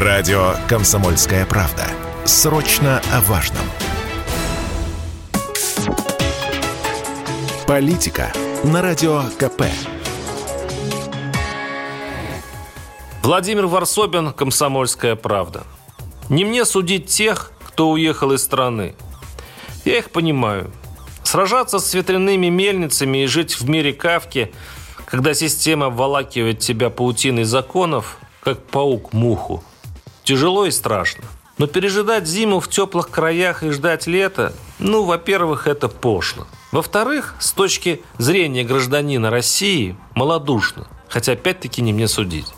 Радио «Комсомольская правда». Срочно о важном. Политика на Радио КП. Владимир Варсобин, «Комсомольская правда». Не мне судить тех, кто уехал из страны. Я их понимаю. Сражаться с ветряными мельницами и жить в мире Кавки, когда система обволакивает тебя паутиной законов, как паук муху, тяжело и страшно. Но пережидать зиму в теплых краях и ждать лета, ну, во-первых, это пошло. Во-вторых, с точки зрения гражданина России, малодушно. Хотя опять-таки не мне судить.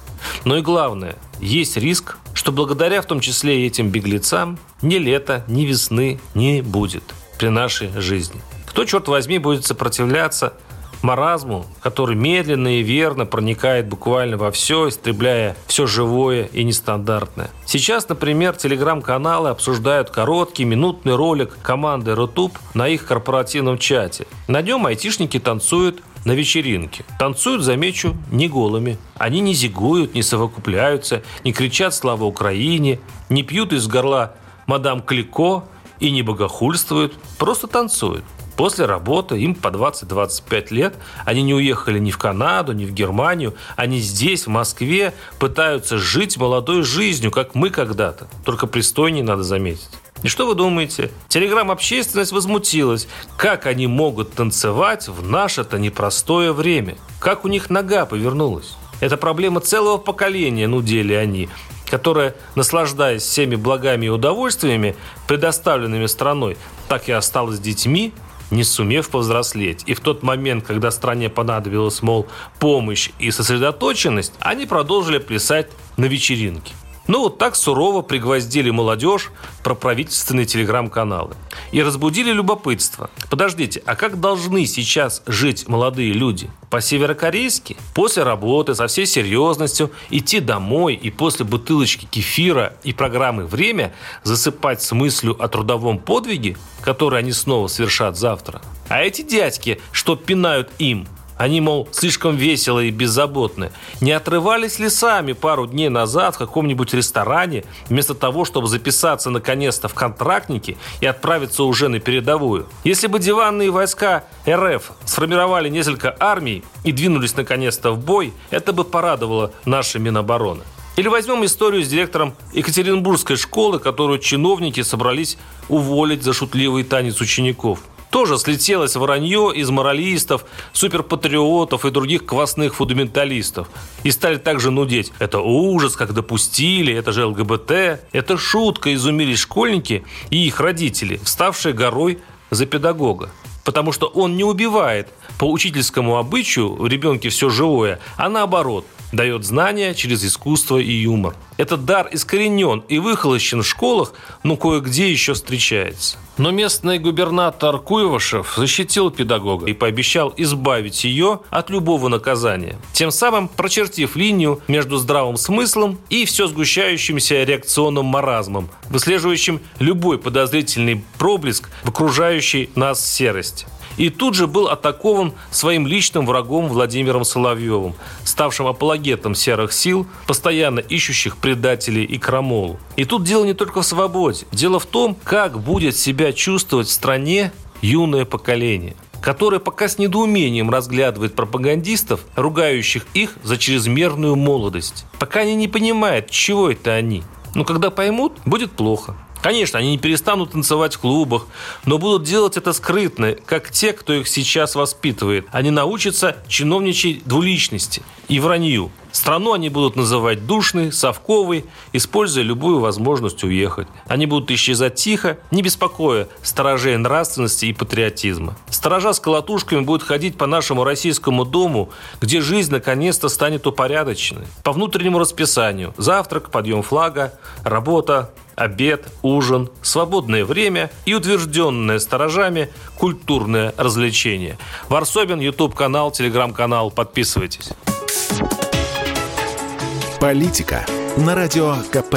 Но и главное, есть риск, что благодаря в том числе и этим беглецам ни лета, ни весны не будет при нашей жизни. Кто, черт возьми, будет сопротивляться маразму, который медленно и верно проникает буквально во все, истребляя все живое и нестандартное. Сейчас, например, телеграм-каналы обсуждают короткий минутный ролик команды Рутуб на их корпоративном чате. На нем айтишники танцуют на вечеринке. Танцуют, замечу, не голыми. Они не зигуют, не совокупляются, не кричат «Слава Украине», не пьют из горла «Мадам Клико» и не богохульствуют, просто танцуют. После работы, им по 20-25 лет, они не уехали ни в Канаду, ни в Германию. Они здесь, в Москве, пытаются жить молодой жизнью, как мы когда-то. Только пристойнее, надо заметить. И что вы думаете? Телеграм-общественность возмутилась. Как они могут танцевать в наше-то непростое время? Как у них нога повернулась? Это проблема целого поколения, нудели они, которое, наслаждаясь всеми благами и удовольствиями, предоставленными страной, так и осталось детьми, не сумев повзрослеть. И в тот момент, когда стране понадобилась, мол, помощь и сосредоточенность, они продолжили плясать на вечеринке. Ну вот так сурово пригвоздили молодежь про правительственные телеграм-каналы. И разбудили любопытство. Подождите, а как должны сейчас жить молодые люди? По-северокорейски? После работы со всей серьезностью идти домой и после бутылочки кефира и программы «Время» засыпать с мыслью о трудовом подвиге, который они снова совершат завтра? А эти дядьки, что пинают им – они, мол, слишком весело и беззаботны. Не отрывались ли сами пару дней назад в каком-нибудь ресторане, вместо того, чтобы записаться наконец-то в контрактники и отправиться уже на передовую? Если бы диванные войска РФ сформировали несколько армий и двинулись наконец-то в бой, это бы порадовало наши Минобороны. Или возьмем историю с директором Екатеринбургской школы, которую чиновники собрались уволить за шутливый танец учеников тоже слетелось вранье из моралистов, суперпатриотов и других квасных фундаменталистов. И стали также нудеть. Это ужас, как допустили, это же ЛГБТ. Это шутка, изумились школьники и их родители, вставшие горой за педагога. Потому что он не убивает по учительскому обычаю в ребенке все живое, а наоборот – дает знания через искусство и юмор. Этот дар искоренен и выхолощен в школах, но кое-где еще встречается. Но местный губернатор Куйвашев защитил педагога и пообещал избавить ее от любого наказания, тем самым прочертив линию между здравым смыслом и все сгущающимся реакционным маразмом, выслеживающим любой подозрительный проблеск в окружающей нас серости и тут же был атакован своим личным врагом Владимиром Соловьевым, ставшим апологетом серых сил, постоянно ищущих предателей и крамолу. И тут дело не только в свободе. Дело в том, как будет себя чувствовать в стране юное поколение которое пока с недоумением разглядывает пропагандистов, ругающих их за чрезмерную молодость. Пока они не понимают, чего это они. Но когда поймут, будет плохо. Конечно, они не перестанут танцевать в клубах, но будут делать это скрытно, как те, кто их сейчас воспитывает. Они научатся чиновничать двуличности и вранью. Страну они будут называть душной, совковой, используя любую возможность уехать. Они будут исчезать тихо, не беспокоя сторожей нравственности и патриотизма. Сторожа с колотушками будут ходить по нашему российскому дому, где жизнь наконец-то станет упорядоченной. По внутреннему расписанию. Завтрак, подъем флага, работа, обед, ужин, свободное время и утвержденное сторожами культурное развлечение. Варсобин, YouTube-канал, телеграм-канал. Подписывайтесь. Политика на Радио КП.